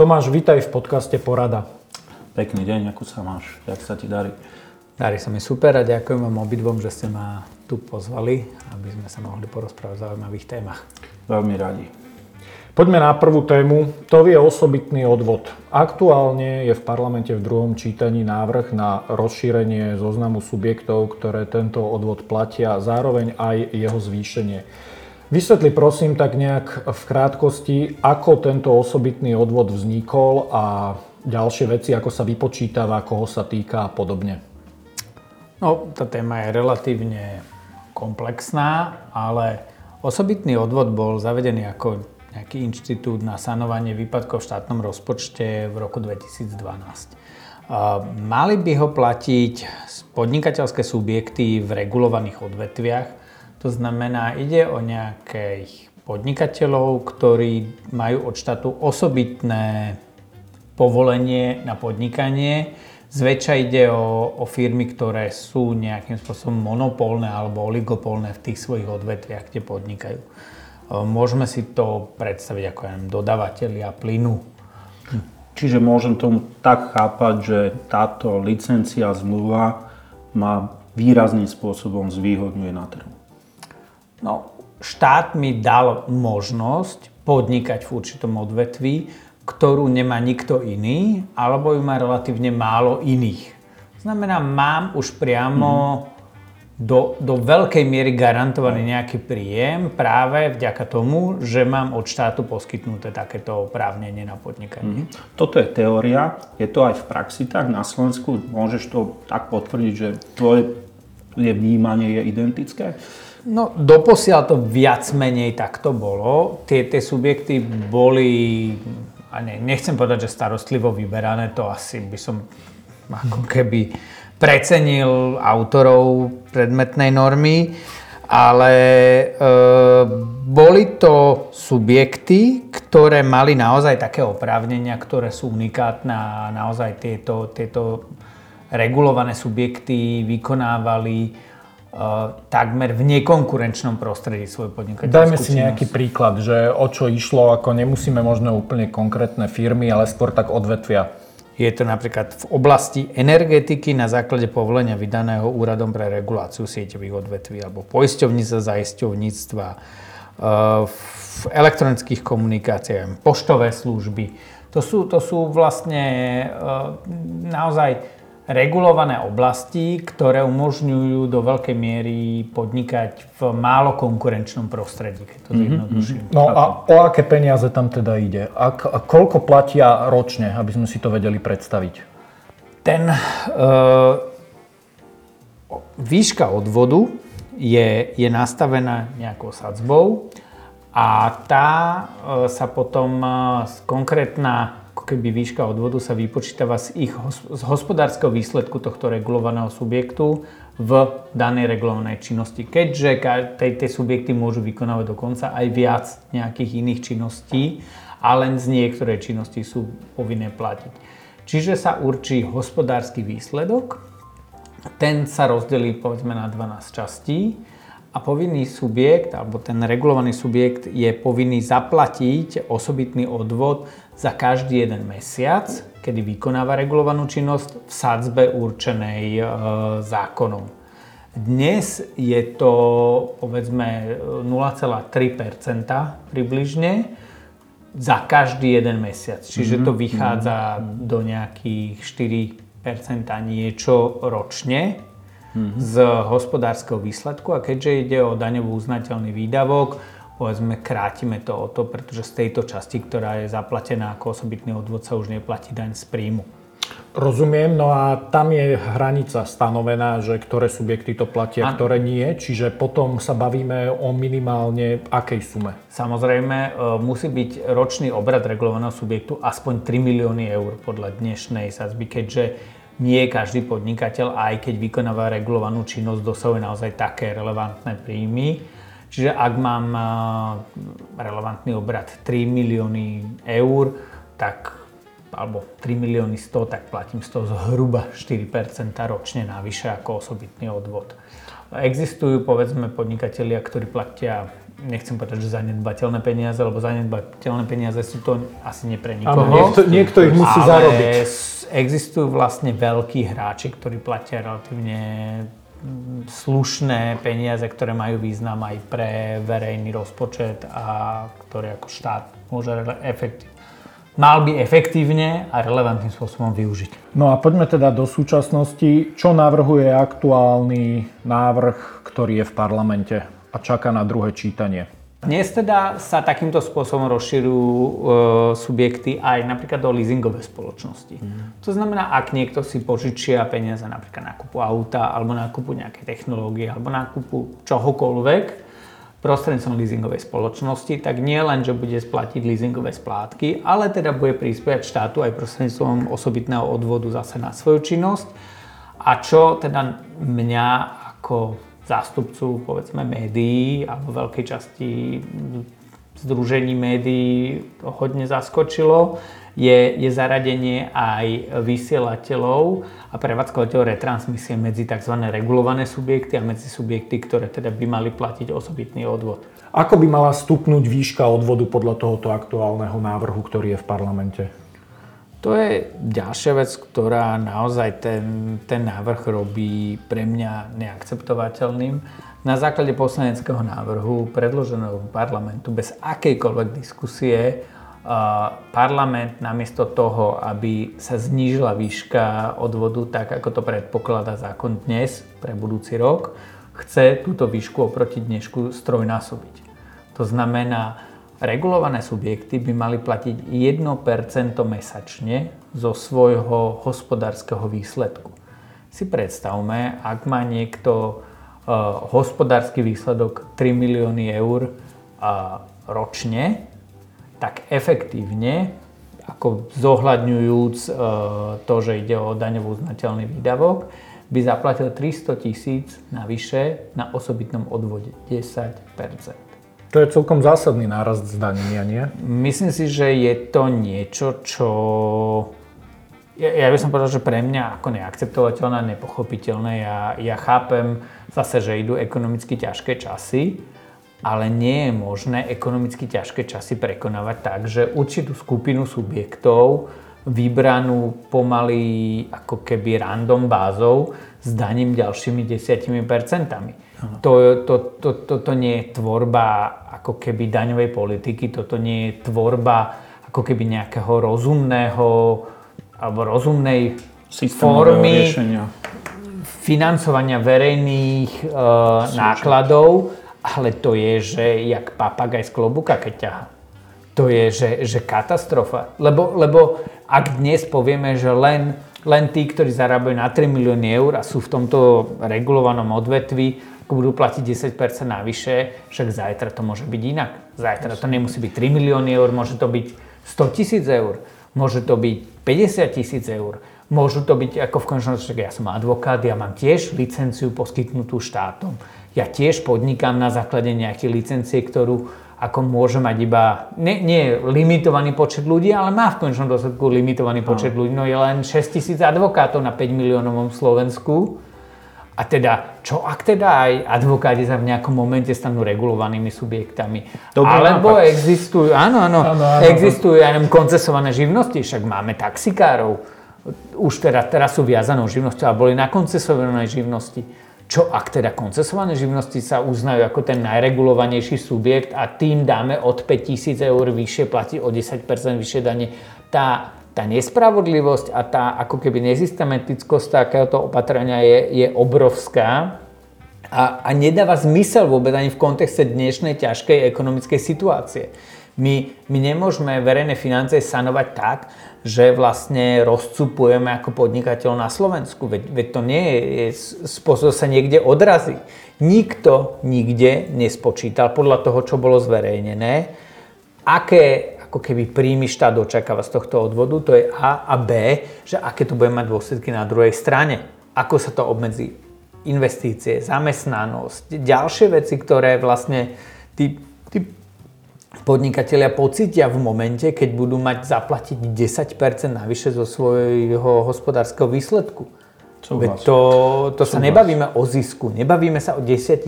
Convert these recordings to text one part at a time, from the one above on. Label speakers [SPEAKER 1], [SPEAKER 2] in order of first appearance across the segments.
[SPEAKER 1] Tomáš, vítaj v podcaste Porada.
[SPEAKER 2] Pekný deň, ako sa máš? Jak sa ti darí?
[SPEAKER 3] Darí sa mi super a ďakujem vám obidvom, že ste ma tu pozvali, aby sme sa mohli porozprávať o zaujímavých témach.
[SPEAKER 2] Veľmi radi.
[SPEAKER 1] Poďme na prvú tému. To je osobitný odvod. Aktuálne je v parlamente v druhom čítaní návrh na rozšírenie zoznamu subjektov, ktoré tento odvod platia, zároveň aj jeho zvýšenie. Vysvetli prosím tak nejak v krátkosti, ako tento osobitný odvod vznikol a ďalšie veci, ako sa vypočítava, koho sa týka a podobne.
[SPEAKER 3] No, tá téma je relatívne komplexná, ale osobitný odvod bol zavedený ako nejaký inštitút na sanovanie výpadkov v štátnom rozpočte v roku 2012. Mali by ho platiť podnikateľské subjekty v regulovaných odvetviach, to znamená, ide o nejakých podnikateľov, ktorí majú od štátu osobitné povolenie na podnikanie. Zväčša ide o, o firmy, ktoré sú nejakým spôsobom monopolné alebo oligopolné v tých svojich odvetviach, kde podnikajú. Môžeme si to predstaviť ako ja dodavateľia plynu.
[SPEAKER 2] Čiže môžem tomu tak chápať, že táto licencia zmluva ma výrazným spôsobom zvýhodňuje na trhu.
[SPEAKER 3] No, štát mi dal možnosť podnikať v určitom odvetví, ktorú nemá nikto iný, alebo ju má relatívne málo iných. Znamená, mám už priamo mm do, do veľkej miery garantovaný nejaký príjem práve vďaka tomu, že mám od štátu poskytnuté takéto oprávnenie na podnikanie. Mm-hmm.
[SPEAKER 2] Toto je teória, je to aj v praxi tak na Slovensku, môžeš to tak potvrdiť, že tvoje vnímanie je identické?
[SPEAKER 3] No, doposiaľ to viac menej takto bolo. Tie, tie subjekty boli, a ne, nechcem povedať, že starostlivo vyberané, to asi by som ako keby precenil autorov predmetnej normy, ale e, boli to subjekty, ktoré mali naozaj také oprávnenia, ktoré sú unikátne a naozaj tieto, tieto regulované subjekty vykonávali takmer v nekonkurenčnom prostredí svoj podnikateľskú
[SPEAKER 1] Dajme si nejaký príklad, že o čo išlo, ako nemusíme možno úplne konkrétne firmy, ale skôr tak odvetvia.
[SPEAKER 3] Je to napríklad v oblasti energetiky na základe povolenia vydaného úradom pre reguláciu sieťových odvetví alebo poisťovníctva, zaisťovníctva, v elektronických komunikáciách, poštové služby. To sú, to sú vlastne naozaj regulované oblasti, ktoré umožňujú do veľkej miery podnikať v málo konkurenčnom prostredí, keď to mm-hmm.
[SPEAKER 1] No a o aké peniaze tam teda ide? A, a koľko platia ročne, aby sme si to vedeli predstaviť?
[SPEAKER 3] Ten e, výška odvodu je, je nastavená nejakou sadzbou a tá e, sa potom e, konkrétna ako keby výška odvodu sa vypočítava z, ich, z hospodárskeho výsledku tohto regulovaného subjektu v danej regulovanej činnosti. Keďže tej subjekty môžu vykonávať dokonca aj viac nejakých iných činností a len z niektoré činnosti sú povinné platiť. Čiže sa určí hospodársky výsledok, ten sa rozdelí povedzme na 12 častí a povinný subjekt, alebo ten regulovaný subjekt je povinný zaplatiť osobitný odvod za každý jeden mesiac, kedy vykonáva regulovanú činnosť v sadzbe určenej e, zákonom. Dnes je to povedzme 0,3% približne za každý jeden mesiac. Čiže to mhm. vychádza mm-hmm. do nejakých 4% niečo ročne mm-hmm. z hospodárskeho výsledku a keďže ide o daňovo uznateľný výdavok, povedzme, krátime to o to, pretože z tejto časti, ktorá je zaplatená ako osobitný odvod, sa už neplatí daň z príjmu.
[SPEAKER 1] Rozumiem, no a tam je hranica stanovená, že ktoré subjekty to platia, a... ktoré nie, čiže potom sa bavíme o minimálne akej sume?
[SPEAKER 3] Samozrejme, e, musí byť ročný obrad regulovaného subjektu aspoň 3 milióny eur podľa dnešnej sadzby, keďže nie každý podnikateľ, aj keď vykonáva regulovanú činnosť, dosahuje naozaj také relevantné príjmy. Čiže ak mám eh, relevantný obrad 3 milióny eur, tak alebo 3 milióny 100, tak platím z toho zhruba 4% ročne navyše ako osobitný odvod. Existujú povedzme podnikatelia, ktorí platia nechcem povedať, že zanedbateľné peniaze, lebo zanedbateľné peniaze sú to asi nie pre nikoho.
[SPEAKER 1] Áno, niekto, niekto ich musí
[SPEAKER 3] ale
[SPEAKER 1] zarobiť.
[SPEAKER 3] existujú vlastne veľkí hráči, ktorí platia relatívne slušné peniaze, ktoré majú význam aj pre verejný rozpočet a ktoré ako štát môže efektiv- mal by efektívne a relevantným spôsobom využiť.
[SPEAKER 1] No a poďme teda do súčasnosti. Čo navrhuje aktuálny návrh, ktorý je v parlamente a čaká na druhé čítanie?
[SPEAKER 3] Dnes teda sa takýmto spôsobom rozširujú e, subjekty aj napríklad do leasingové spoločnosti. Mm. To znamená, ak niekto si požičia peniaze napríklad na kúpu auta, alebo na kúpu nejakej technológie, alebo na kúpu čohokoľvek prostredníctvom leasingovej spoločnosti, tak nie len, že bude splatiť leasingové splátky, ale teda bude prispievať štátu aj prostredníctvom osobitného odvodu zase na svoju činnosť. A čo teda mňa ako zástupcu povedzme médií alebo veľkej časti združení médií hodne zaskočilo, je, je zaradenie aj vysielateľov a prevádzkovateľov retransmisie medzi tzv. regulované subjekty a medzi subjekty, ktoré teda by mali platiť osobitný odvod.
[SPEAKER 1] Ako by mala stupnúť výška odvodu podľa tohoto aktuálneho návrhu, ktorý je v parlamente?
[SPEAKER 3] To je ďalšia vec, ktorá naozaj ten, ten návrh robí pre mňa neakceptovateľným. Na základe poslaneckého návrhu predloženého parlamentu bez akejkoľvek diskusie parlament namiesto toho, aby sa znížila výška odvodu tak, ako to predpokladá zákon dnes pre budúci rok, chce túto výšku oproti dnešku strojnásobiť. To znamená, regulované subjekty by mali platiť 1% mesačne zo svojho hospodárskeho výsledku. Si predstavme, ak má niekto uh, hospodársky výsledok 3 milióny eur uh, ročne, tak efektívne, ako zohľadňujúc uh, to, že ide o daňovo uznateľný výdavok, by zaplatil 300 tisíc navyše na osobitnom odvode 10
[SPEAKER 1] to je celkom zásadný nárast zdanenia, nie?
[SPEAKER 3] Myslím si, že je to niečo, čo... Ja, ja by som povedal, že pre mňa ako neakceptovateľné nepochopiteľné. Ja, ja chápem zase, že idú ekonomicky ťažké časy, ale nie je možné ekonomicky ťažké časy prekonávať tak, že určitú skupinu subjektov vybranú pomaly ako keby random bázou s daním ďalšími 10%. To, to, to, to, to nie je tvorba ako keby daňovej politiky, toto nie je tvorba ako keby nejakého rozumného alebo rozumnej formy riešenia. financovania verejných e, nákladov, ale to je, že jak papagaj z klobuka, keď ťaha. To je, že, že katastrofa. Lebo, lebo ak dnes povieme, že len, len tí, ktorí zarábajú na 3 milióny eur a sú v tomto regulovanom odvetvi, budú platiť 10% navyše, však zajtra to môže byť inak. Zajtra to nemusí byť 3 milióny eur, môže to byť 100 tisíc eur, môže to byť 50 tisíc eur, môžu to byť ako v končnom ja som advokát, ja mám tiež licenciu poskytnutú štátom. Ja tiež podnikám na základe nejakej licencie, ktorú ako môže mať iba, nie, nie limitovaný počet ľudí, ale má v končnom dôsledku limitovaný počet ľudí. No je len 6 tisíc advokátov na 5 miliónovom Slovensku a teda, čo ak teda aj advokáti sa v nejakom momente stanú regulovanými subjektami? Dobrý Alebo nápad. existujú, áno, áno, áno, áno existujú aj koncesované živnosti, však máme taxikárov, už teda teraz sú viazanou živnosťou a boli na koncesovanej živnosti. Čo ak teda koncesované živnosti sa uznajú ako ten najregulovanejší subjekt a tým dáme od 5000 eur vyššie, platí o 10% vyššie dane, tá tá nespravodlivosť a tá ako keby nezystematickosť takéhoto opatrenia je, je obrovská a, a nedáva zmysel vôbec ani v kontexte dnešnej ťažkej ekonomickej situácie. My, my nemôžeme verejné financie sanovať tak, že vlastne rozcupujeme ako podnikateľ na Slovensku. Veď, veď to nie je, je spôsob, sa niekde odrazí. Nikto nikde nespočítal podľa toho, čo bolo zverejnené, aké, ako keby príjmy štát očakáva z tohto odvodu, to je A a B, že aké to bude mať dôsledky na druhej strane. Ako sa to obmedzí investície, zamestnanosť, ďalšie veci, ktoré vlastne tí, tí podnikatelia pocítia v momente, keď budú mať zaplatiť 10% navyše zo svojho hospodárskeho výsledku. Veď to, to sa nebavíme o zisku, nebavíme sa o 10%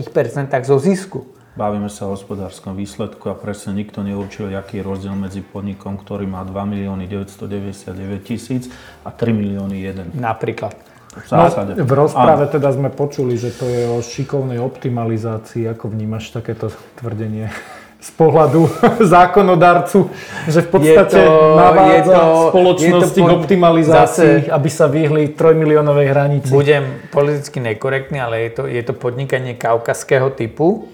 [SPEAKER 3] zo zisku
[SPEAKER 2] bavíme sa o hospodárskom výsledku a presne nikto neurčil, aký je rozdiel medzi podnikom, ktorý má 2 milióny 999 tisíc a 3 milióny 1.
[SPEAKER 3] Napríklad.
[SPEAKER 2] V zásade.
[SPEAKER 1] No, v rozprave Áno. teda sme počuli, že to je o šikovnej optimalizácii. Ako vnímaš takéto tvrdenie? z pohľadu zákonodarcu, že v podstate to, navádza to, spoločnosti to, k optimalizácii, zase, aby sa vyhli 3 miliónovej hranici.
[SPEAKER 3] Budem politicky nekorektný, ale je to, je to podnikanie kaukaského typu.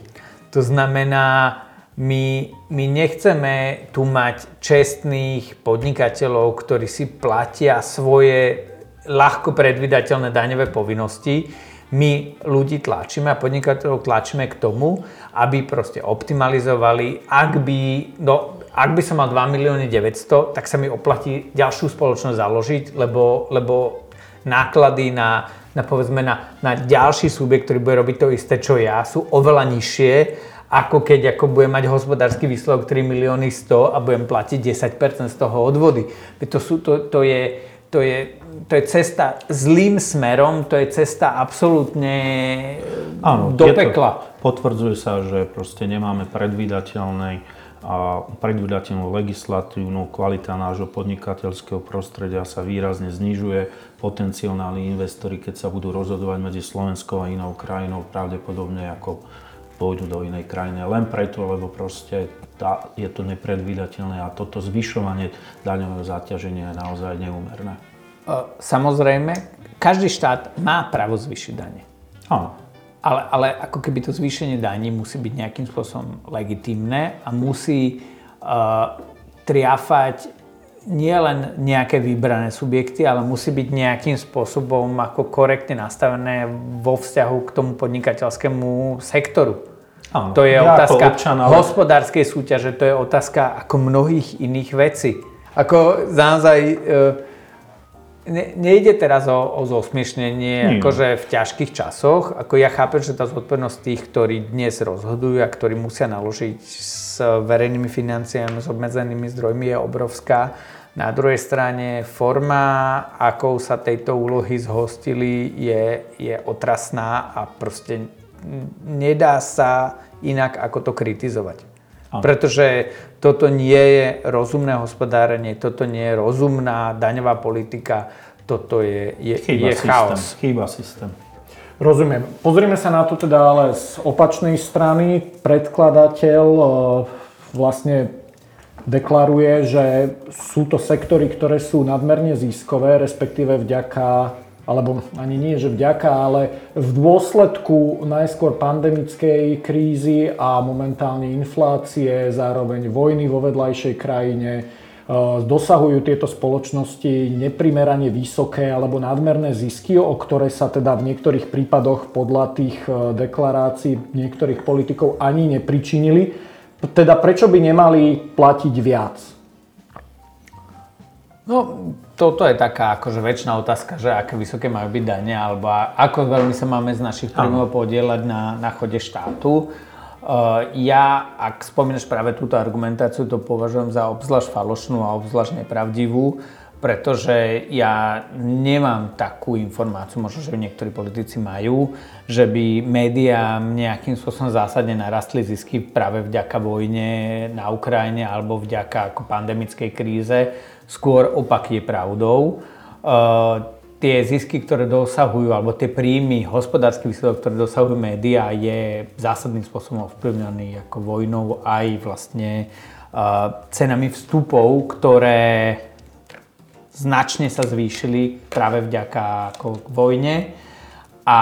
[SPEAKER 3] To znamená, my, my nechceme tu mať čestných podnikateľov, ktorí si platia svoje ľahko predvydateľné daňové povinnosti my ľudí tlačíme a podnikateľov tlačíme k tomu, aby proste optimalizovali. Ak by, no, ak by som mal 2 milióny 900, tak sa mi oplatí ďalšiu spoločnosť založiť, lebo, lebo náklady na, na, povedzme, na, na ďalší subjekt, ktorý bude robiť to isté, čo ja, sú oveľa nižšie, ako keď ako budem mať hospodársky výsledok 3 milióny 100 a budem platiť 10% z toho odvody. To, sú, to, to je, to je, to je cesta zlým smerom, to je cesta absolútne Áno, do pekla.
[SPEAKER 2] Potvrdzuje sa, že proste nemáme predvídateľnej a predvydateľnú legislatívnu kvalita nášho podnikateľského prostredia sa výrazne znižuje. Potenciálni investori, keď sa budú rozhodovať medzi Slovenskou a inou krajinou, pravdepodobne ako pôjdu do inej krajiny. Len preto, lebo proste tá, je to nepredvídateľné a toto zvyšovanie daňového záťaženia je naozaj neúmerné.
[SPEAKER 3] Samozrejme, každý štát má právo zvýšiť dane.
[SPEAKER 2] Áno.
[SPEAKER 3] Ale, ale ako keby to zvýšenie daní musí byť nejakým spôsobom legitimné a musí uh, triafať nie len nejaké vybrané subjekty, ale musí byť nejakým spôsobom ako korektne nastavené vo vzťahu k tomu podnikateľskému sektoru.
[SPEAKER 2] Áno,
[SPEAKER 3] to je ja otázka občan, ale... hospodárskej súťaže, to je otázka ako mnohých iných vecí. Ako naozaj e, ne, nejde teraz o, o zosmiešnenie akože v ťažkých časoch. Ako ja chápem, že tá zodpovednosť tých, ktorí dnes rozhodujú a ktorí musia naložiť s verejnými financiami, s obmedzenými zdrojmi je obrovská. Na druhej strane forma, akou sa tejto úlohy zhostili, je, je otrasná a proste nedá sa inak ako to kritizovať. Pretože toto nie je rozumné hospodárenie, toto nie je rozumná daňová politika, toto je, je, Chýba je systém. chaos.
[SPEAKER 2] Chýba systém.
[SPEAKER 1] Rozumiem. Pozrieme sa na to teda ale z opačnej strany. Predkladateľ e, vlastne deklaruje, že sú to sektory, ktoré sú nadmerne ziskové, respektíve vďaka alebo ani nie, že vďaka, ale v dôsledku najskôr pandemickej krízy a momentálne inflácie, zároveň vojny vo vedľajšej krajine, e, dosahujú tieto spoločnosti neprimerane vysoké alebo nadmerné zisky, o ktoré sa teda v niektorých prípadoch podľa tých e, deklarácií niektorých politikov ani nepričinili. Teda prečo by nemali platiť viac?
[SPEAKER 3] No, toto je taká akože väčšiná otázka, že aké vysoké majú byť dane, alebo ako veľmi sa máme z našich príjmov podielať na, na chode štátu. Uh, ja, ak spomínaš práve túto argumentáciu, to považujem za obzvlášť falošnú a obzvlášť nepravdivú, pretože ja nemám takú informáciu, možno, že niektorí politici majú, že by médiám nejakým spôsobom zásadne narastli zisky práve vďaka vojne na Ukrajine alebo vďaka ako pandemickej kríze skôr opak je pravdou. Uh, tie zisky, ktoré dosahujú, alebo tie príjmy, hospodársky výsledok, ktoré dosahujú médiá, je zásadným spôsobom ovplyvnený ako vojnou aj vlastne uh, cenami vstupov, ktoré značne sa zvýšili práve vďaka ako vojne. A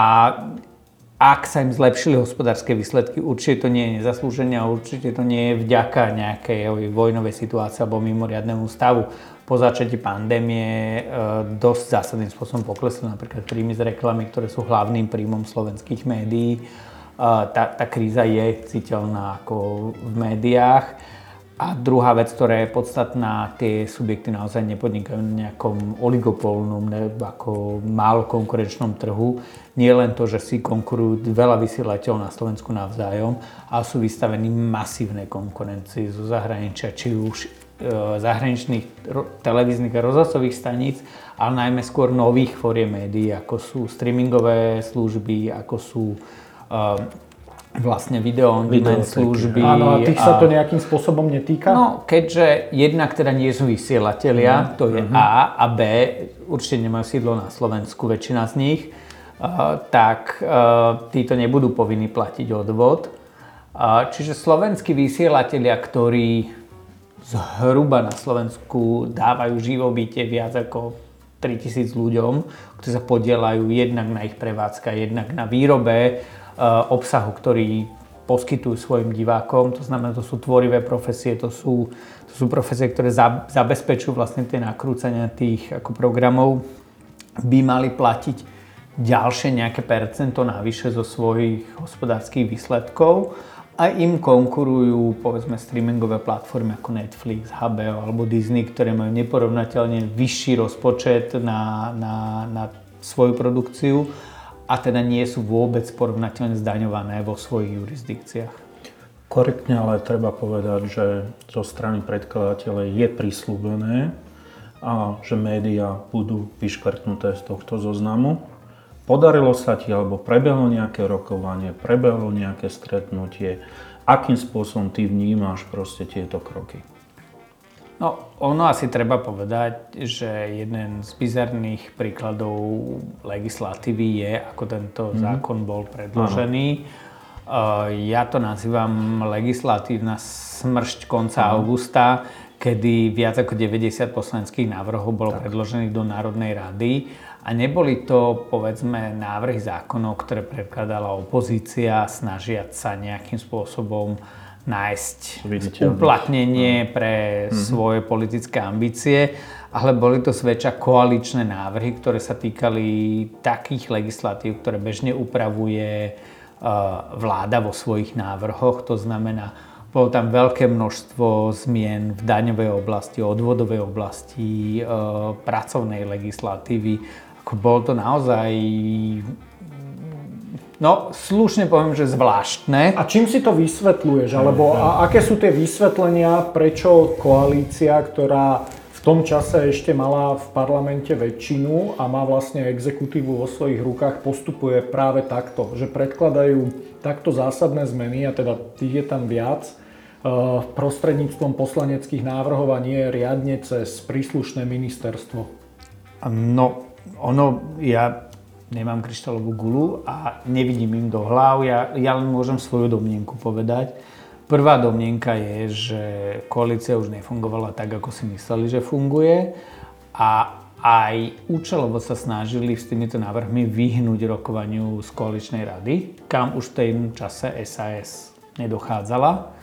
[SPEAKER 3] ak sa im zlepšili hospodárske výsledky, určite to nie je nezaslúženie a určite to nie je vďaka nejakej vojnovej situácii alebo mimoriadnému stavu po začatí pandémie e, dosť zásadným spôsobom poklesli napríklad príjmy z reklamy, ktoré sú hlavným príjmom slovenských médií. E, tá, tá kríza je citeľná ako v médiách. A druhá vec, ktorá je podstatná, tie subjekty naozaj nepodnikajú na nejakom oligopolnom, ne, ako málo konkurenčnom trhu. Nie len to, že si konkurujú veľa vysielateľov na Slovensku navzájom, ale sú vystavení masívnej konkurencii zo zahraničia, či už zahraničných televíznych a rozhlasových staníc, ale najmä skôr nových fóriem médií, ako sú streamingové služby, ako sú uh, vlastne video on demand služby.
[SPEAKER 1] Áno, a tých sa to nejakým spôsobom netýka?
[SPEAKER 3] No, keďže jednak teda nie sú vysielatelia, mm. to je mm-hmm. A, a B, určite nemajú sídlo na Slovensku, väčšina z nich, uh, tak uh, títo nebudú povinní platiť odvod. Uh, čiže slovenskí vysielatelia, ktorí zhruba na Slovensku dávajú živobytie viac ako 3000 ľuďom, ktorí sa podielajú jednak na ich prevádzka, jednak na výrobe Eh, obsahu, ktorý poskytujú svojim divákom. To znamená, to sú tvorivé profesie, to sú, to sú profesie, ktoré za, zabezpečujú vlastne tie nakrúcania tých ako programov, by mali platiť ďalšie nejaké percento navyše zo svojich hospodárskych výsledkov a im konkurujú povedzme streamingové platformy ako Netflix, HBO alebo Disney, ktoré majú neporovnateľne vyšší rozpočet na, na, na svoju produkciu a teda nie sú vôbec porovnateľne zdaňované vo svojich jurisdikciách.
[SPEAKER 2] Korektne ale treba povedať, že zo strany predkladateľa je prislúbené, a že médiá budú vyškrtnuté z tohto zoznamu. Podarilo sa ti, alebo prebehlo nejaké rokovanie, prebehlo nejaké stretnutie, akým spôsobom ty vnímaš proste tieto kroky?
[SPEAKER 3] No, ono asi treba povedať, že jeden z bizarných príkladov legislatívy je, ako tento mm-hmm. zákon bol predložený. Uh, ja to nazývam legislatívna smršť konca mm-hmm. augusta, kedy viac ako 90 poslaneckých návrhov bolo tak. predložených do Národnej rady a neboli to, povedzme, návrhy zákonov, ktoré predkladala opozícia, snažiať sa nejakým spôsobom nájsť uplatnenie no. pre mm-hmm. svoje politické ambície, ale boli to zväčša koaličné návrhy, ktoré sa týkali takých legislatív, ktoré bežne upravuje uh, vláda vo svojich návrhoch. To znamená, bolo tam veľké množstvo zmien v daňovej oblasti, odvodovej oblasti, uh, pracovnej legislatívy. Ako bolo to naozaj No, slušne poviem, že zvláštne.
[SPEAKER 1] A čím si to vysvetľuješ? Alebo a aké sú tie vysvetlenia, prečo koalícia, ktorá v tom čase ešte mala v parlamente väčšinu a má vlastne exekutívu vo svojich rukách, postupuje práve takto, že predkladajú takto zásadné zmeny, a teda tých je tam viac, eh, prostredníctvom poslaneckých návrhov a nie riadne cez príslušné ministerstvo?
[SPEAKER 3] No, ono, ja nemám kryštálovú gulu a nevidím im do hlav. Ja, ja len môžem svoju domnienku povedať. Prvá domnienka je, že koalícia už nefungovala tak, ako si mysleli, že funguje a aj účelovo sa snažili s týmito návrhmi vyhnúť rokovaniu z koaličnej rady, kam už v tej čase SAS nedochádzala.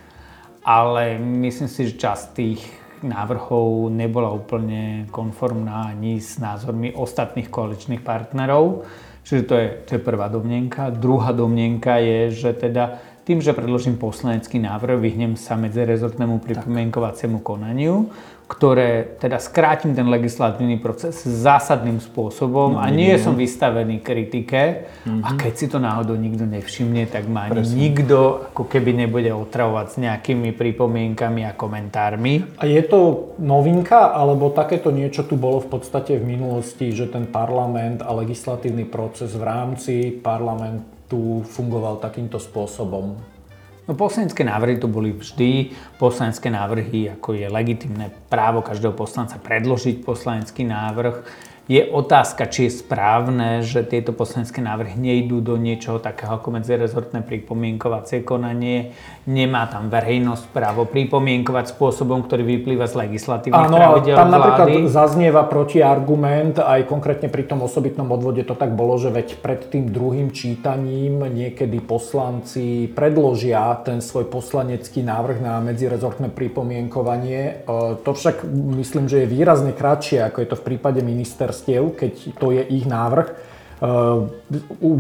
[SPEAKER 3] Ale myslím si, že časť tých návrhov nebola úplne konformná ani s názormi ostatných koaličných partnerov. Čiže to je, to je prvá domnenka. Druhá domnenka je, že teda tým, že predložím poslanecký návrh, vyhnem sa medzirezortnému pripomienkovaciemu konaniu, ktoré teda skrátim ten legislatívny proces zásadným spôsobom a nie som vystavený kritike mm-hmm. a keď si to náhodou nikto nevšimne, tak ma ani Presne. nikto ako keby nebude otravovať s nejakými pripomienkami a komentármi.
[SPEAKER 1] A je to novinka, alebo takéto niečo tu bolo v podstate v minulosti, že ten parlament a legislatívny proces v rámci parlamentu fungoval takýmto spôsobom?
[SPEAKER 3] No poslanecké návrhy to boli vždy. Poslanecké návrhy, ako je legitimné právo každého poslanca predložiť poslanecký návrh, je otázka, či je správne, že tieto poslanecké návrhy nejdú do niečoho takého ako medzirezortné pripomienkovacie konanie. Nemá tam verejnosť právo pripomienkovať spôsobom, ktorý vyplýva z legislatívnych Áno, pravidel
[SPEAKER 1] tam vlády. napríklad zaznieva protiargument, aj konkrétne pri tom osobitnom odvode to tak bolo, že veď pred tým druhým čítaním niekedy poslanci predložia ten svoj poslanecký návrh na medzirezortné pripomienkovanie. E, to však myslím, že je výrazne kratšie, ako je to v prípade minister ministerstiev, keď to je ich návrh, uh,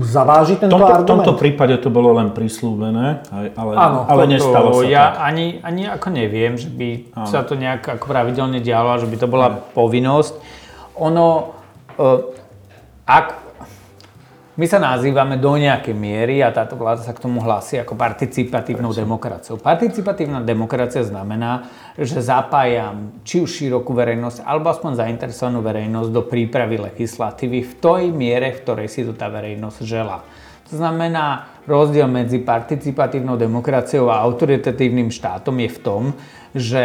[SPEAKER 1] zaváži tento
[SPEAKER 2] tomto,
[SPEAKER 1] argument?
[SPEAKER 2] V tomto prípade to bolo len prislúbené, ale, Áno, ale nestalo sa
[SPEAKER 3] Ja tak. Ani, ani ako neviem, že by Áno. sa to nejak ako pravidelne dialo, že by to bola Áno. povinnosť. Ono, uh, ak My sa nazývame do nejakej miery a táto vláda sa k tomu hlási ako participatívnou demokraciou. Participatívna demokracia znamená, že zapájam či už širokú verejnosť alebo aspoň zainteresovanú verejnosť do prípravy legislatívy v tej miere, v ktorej si to tá verejnosť želá. To znamená, rozdiel medzi participatívnou demokraciou a autoritatívnym štátom je v tom, že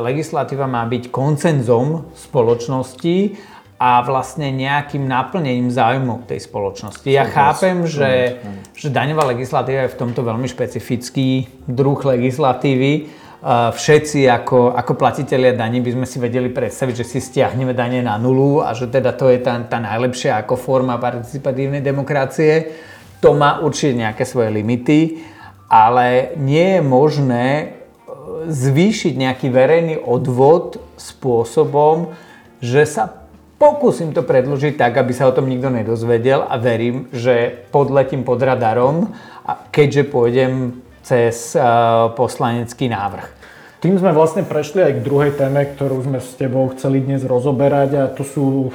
[SPEAKER 3] legislatíva má byť koncenzom spoločnosti a vlastne nejakým naplnením záujmov tej spoločnosti. Ja chápem, že, že daňová legislatíva je v tomto veľmi špecifický druh legislatívy. Všetci ako, ako platitelia daní by sme si vedeli predstaviť, že si stiahneme dane na nulu a že teda to je tá, tá najlepšia ako forma participatívnej demokracie. To má určite nejaké svoje limity, ale nie je možné e, zvýšiť nejaký verejný odvod spôsobom, že sa Pokúsim to predložiť tak, aby sa o tom nikto nedozvedel a verím, že podletím pod radarom, keďže pôjdem cez uh, poslanecký návrh.
[SPEAKER 1] Tým sme vlastne prešli aj k druhej téme, ktorú sme s tebou chceli dnes rozoberať a to sú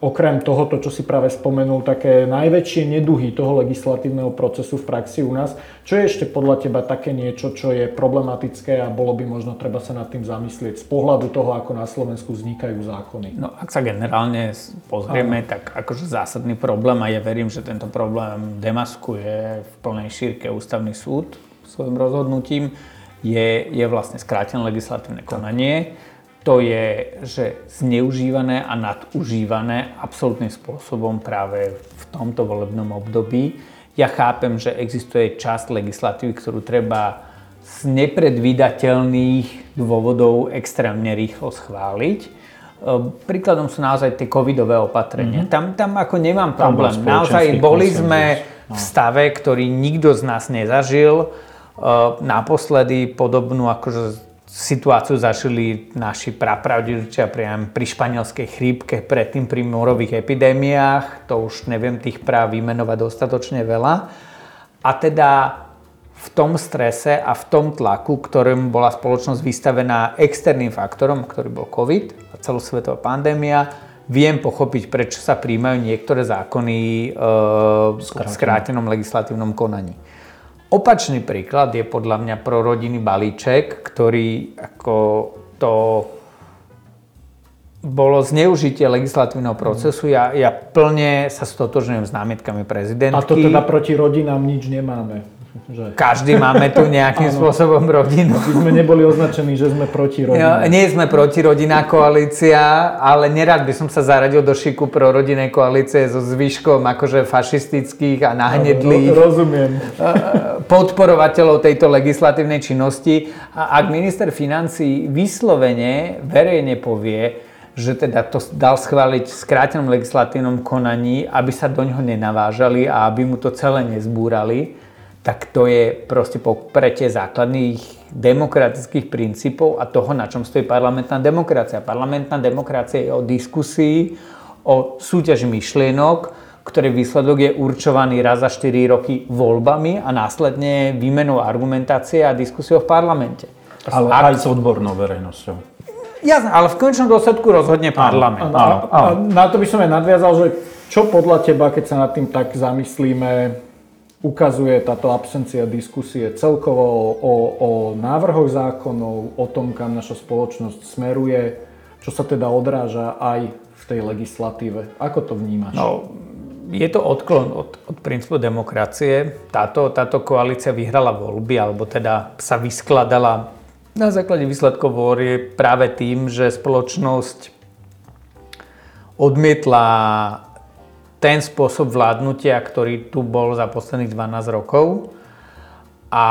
[SPEAKER 1] okrem tohoto, čo si práve spomenul, také najväčšie neduhy toho legislatívneho procesu v praxi u nás. Čo je ešte podľa teba také niečo, čo je problematické a bolo by možno treba sa nad tým zamyslieť z pohľadu toho, ako na Slovensku vznikajú zákony?
[SPEAKER 3] No, ak sa generálne pozrieme, Áno. tak akože zásadný problém a ja verím, že tento problém demaskuje v plnej šírke ústavný súd svojim rozhodnutím, je, je vlastne skrátené legislatívne konanie. Tak to je, že zneužívané a nadužívané absolútnym spôsobom práve v tomto volebnom období. Ja chápem, že existuje časť legislatívy, ktorú treba z nepredvídateľných dôvodov extrémne rýchlo schváliť. E, príkladom sú naozaj tie covidové opatrenia. Mm-hmm. Tam, tam ako nemám problém. Naozaj boli sme v no. stave, ktorý nikto z nás nezažil. E, naposledy podobnú akože situáciu zažili naši prapravdičia priam pri španielskej chrípke, predtým pri morových epidémiách, to už neviem tých práv vymenovať dostatočne veľa. A teda v tom strese a v tom tlaku, ktorým bola spoločnosť vystavená externým faktorom, ktorý bol COVID a celosvetová pandémia, viem pochopiť, prečo sa príjmajú niektoré zákony e, v skrátenom legislatívnom konaní. Opačný príklad je podľa mňa prorodinný balíček, ktorý ako to bolo zneužitie legislatívneho procesu. Ja, ja plne sa stotožňujem s námietkami prezidentky. A
[SPEAKER 1] to teda proti rodinám nič nemáme.
[SPEAKER 3] Že... Každý máme tu nejakým spôsobom rodinu.
[SPEAKER 1] My sme neboli označení, že sme proti rodine.
[SPEAKER 3] nie sme proti rodinná koalícia, ale nerad by som sa zaradil do šiku pro rodinnej koalície so zvyškom akože fašistických a nahnedlých.
[SPEAKER 1] Rozumiem.
[SPEAKER 3] Podporovateľov tejto legislatívnej činnosti. A ak minister financí vyslovene verejne povie, že teda to dal schváliť v skrátenom legislatívnom konaní, aby sa do ňoho nenavážali a aby mu to celé nezbúrali, tak to je proste popretie základných demokratických princípov a toho, na čom stojí parlamentná demokracia. Parlamentná demokracia je o diskusii, o súťaži myšlienok, ktorý výsledok je určovaný raz za 4 roky voľbami a následne výmenou argumentácie a diskusiou v parlamente.
[SPEAKER 2] Ale Ak... aj s odbornou verejnosťou.
[SPEAKER 3] Jasné, ale v končnom dôsledku rozhodne parlament.
[SPEAKER 1] A, a, a, a na to by som aj nadviazal, že čo podľa teba, keď sa nad tým tak zamyslíme, ukazuje táto absencia diskusie celkovo o, o návrhoch zákonov, o tom, kam naša spoločnosť smeruje, čo sa teda odráža aj v tej legislatíve. Ako to vnímaš?
[SPEAKER 3] No, je to odklon od, od princípu demokracie. Táto, táto koalícia vyhrala voľby, alebo teda sa vyskladala na základe výsledkov volie práve tým, že spoločnosť odmietla ten spôsob vládnutia, ktorý tu bol za posledných 12 rokov. A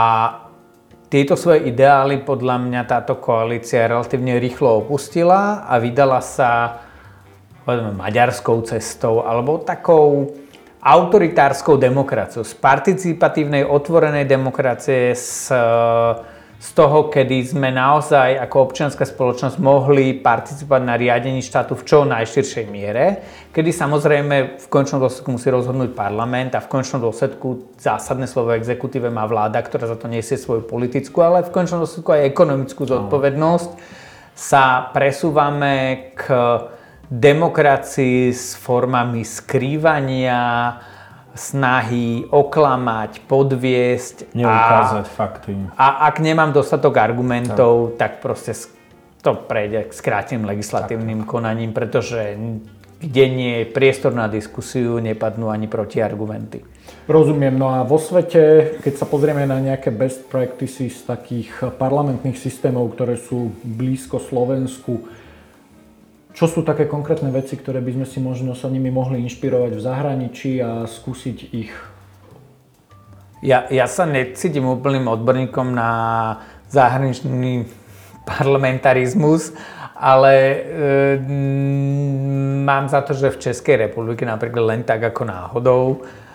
[SPEAKER 3] tieto svoje ideály podľa mňa táto koalícia relatívne rýchlo opustila a vydala sa povedzme, maďarskou cestou alebo takou autoritárskou demokraciou, z participatívnej otvorenej demokracie, z z toho, kedy sme naozaj ako občianská spoločnosť mohli participovať na riadení štátu v čo najširšej miere, kedy samozrejme v končnom dôsledku musí rozhodnúť parlament a v končnom dôsledku zásadné slovo exekutíve má vláda, ktorá za to nesie svoju politickú, ale v končnom dôsledku aj ekonomickú zodpovednosť, sa presúvame k demokracii s formami skrývania, snahy oklamať, podviesť.
[SPEAKER 2] Neukázať a, fakty.
[SPEAKER 3] A ak nemám dostatok argumentov, tak, tak proste to prejde k skráteným legislatívnym tak. konaním, pretože kde nie je priestor na diskusiu, nepadnú ani protiargumenty.
[SPEAKER 1] Rozumiem. No a vo svete, keď sa pozrieme na nejaké best practices takých parlamentných systémov, ktoré sú blízko Slovensku, čo sú také konkrétne veci, ktoré by sme si možno sa nimi mohli inšpirovať v zahraničí a skúsiť ich?
[SPEAKER 3] Ja, ja sa necítim úplným odborníkom na zahraničný parlamentarizmus, ale e, mám za to, že v Českej republike napríklad len tak ako náhodou e,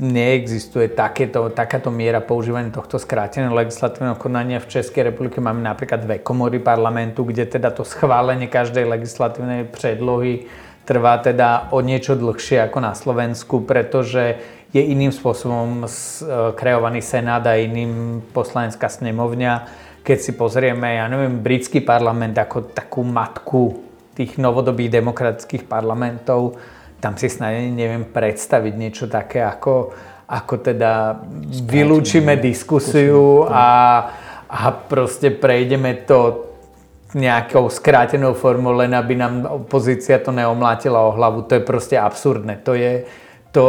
[SPEAKER 3] neexistuje takéto, takáto miera používania tohto skráteného legislatívneho konania. V Českej republike máme napríklad dve komory parlamentu, kde teda to schválenie každej legislatívnej predlohy trvá teda o niečo dlhšie ako na Slovensku, pretože je iným spôsobom e, kreovaný Senát a iným poslanecká snemovňa keď si pozrieme, ja neviem, britský parlament ako takú matku tých novodobých demokratických parlamentov, tam si snad neviem predstaviť niečo také, ako, ako teda Skráčime. vylúčime diskusiu a, a proste prejdeme to nejakou skrátenou formou, len aby nám opozícia to neomlátila o hlavu. To je proste absurdné. To je, to,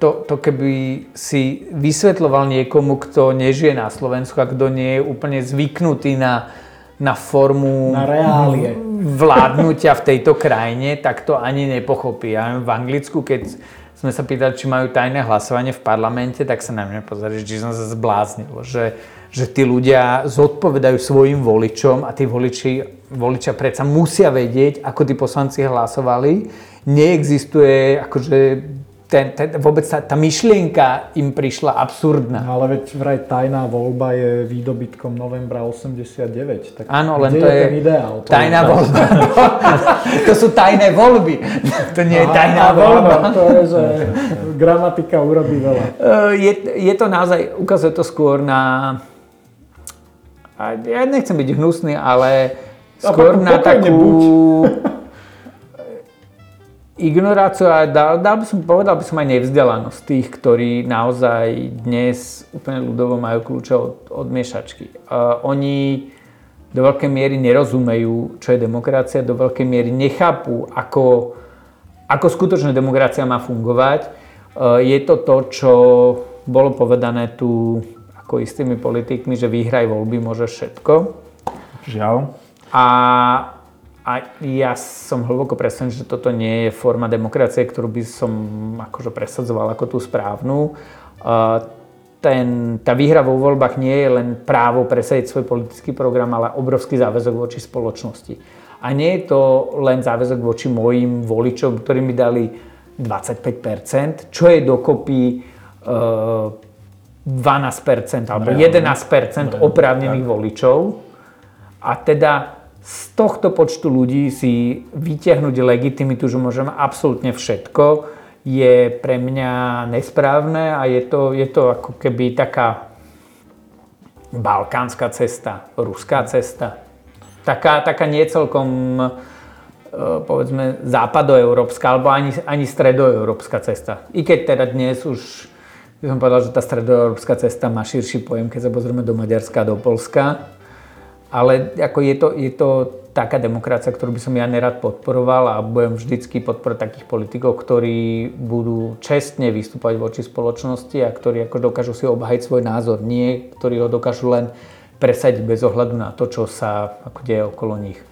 [SPEAKER 3] to, to keby si vysvetloval niekomu, kto nežije na Slovensku a kto nie je úplne zvyknutý na, na formu
[SPEAKER 1] na reálie.
[SPEAKER 3] Vládnutia v tejto krajine, tak to ani nepochopí. Ja v Anglicku, keď sme sa pýtali, či majú tajné hlasovanie v parlamente, tak sa na mňa pozreli, že som sa zbláznil, že, že tí ľudia zodpovedajú svojim voličom a tí voliči, voličia predsa musia vedieť, ako tí poslanci hlasovali. Neexistuje akože ten, ten, vôbec tá, tá myšlienka im prišla absurdná.
[SPEAKER 1] No, ale veď vraj tajná voľba je výdobytkom novembra 89. Tak
[SPEAKER 3] Áno, len to je,
[SPEAKER 1] ten ideál?
[SPEAKER 3] To tajná je voľba. to sú tajné voľby. To nie je tajná Aha, voľba.
[SPEAKER 1] Áno, to je, že gramatika urobí veľa.
[SPEAKER 3] Je, je to naozaj, ukazuje to skôr na... Ja nechcem byť hnusný, ale skôr na takú... Buď ignoráciu a dal, dal by som, povedal by som aj nevzdelanosť tých, ktorí naozaj dnes úplne ľudovo majú kľúče od, od miešačky. Uh, oni do veľkej miery nerozumejú, čo je demokracia, do veľkej miery nechápu, ako, ako skutočná demokracia má fungovať. Uh, je to to, čo bolo povedané tu ako istými politikmi, že vyhraj voľby, môže všetko.
[SPEAKER 2] Žiaľ.
[SPEAKER 3] A a ja som hlboko presvedčený, že toto nie je forma demokracie, ktorú by som akože presadzoval ako tú správnu. Ten, tá výhra vo voľbách nie je len právo presadiť svoj politický program, ale obrovský záväzok voči spoločnosti. A nie je to len záväzok voči mojim voličom, ktorí mi dali 25%, čo je dokopy uh, 12% alebo 11% oprávnených voličov. A teda z tohto počtu ľudí si vytiahnuť legitimitu, že môžem absolútne všetko, je pre mňa nesprávne a je to, je to ako keby taká balkánska cesta, ruská cesta. Taká, taká niecelkom e, povedzme západoeurópska alebo ani, ani stredoeurópska cesta. I keď teda dnes už by som povedal, že tá stredoeurópska cesta má širší pojem, keď sa pozrieme do Maďarska a do Polska ale ako je, to, je to taká demokracia, ktorú by som ja nerad podporoval a budem vždycky podporovať takých politikov, ktorí budú čestne vystúpať voči spoločnosti a ktorí ako dokážu si obhajiť svoj názor. Nie, ktorí ho dokážu len presadiť bez ohľadu na to, čo sa ako deje okolo nich.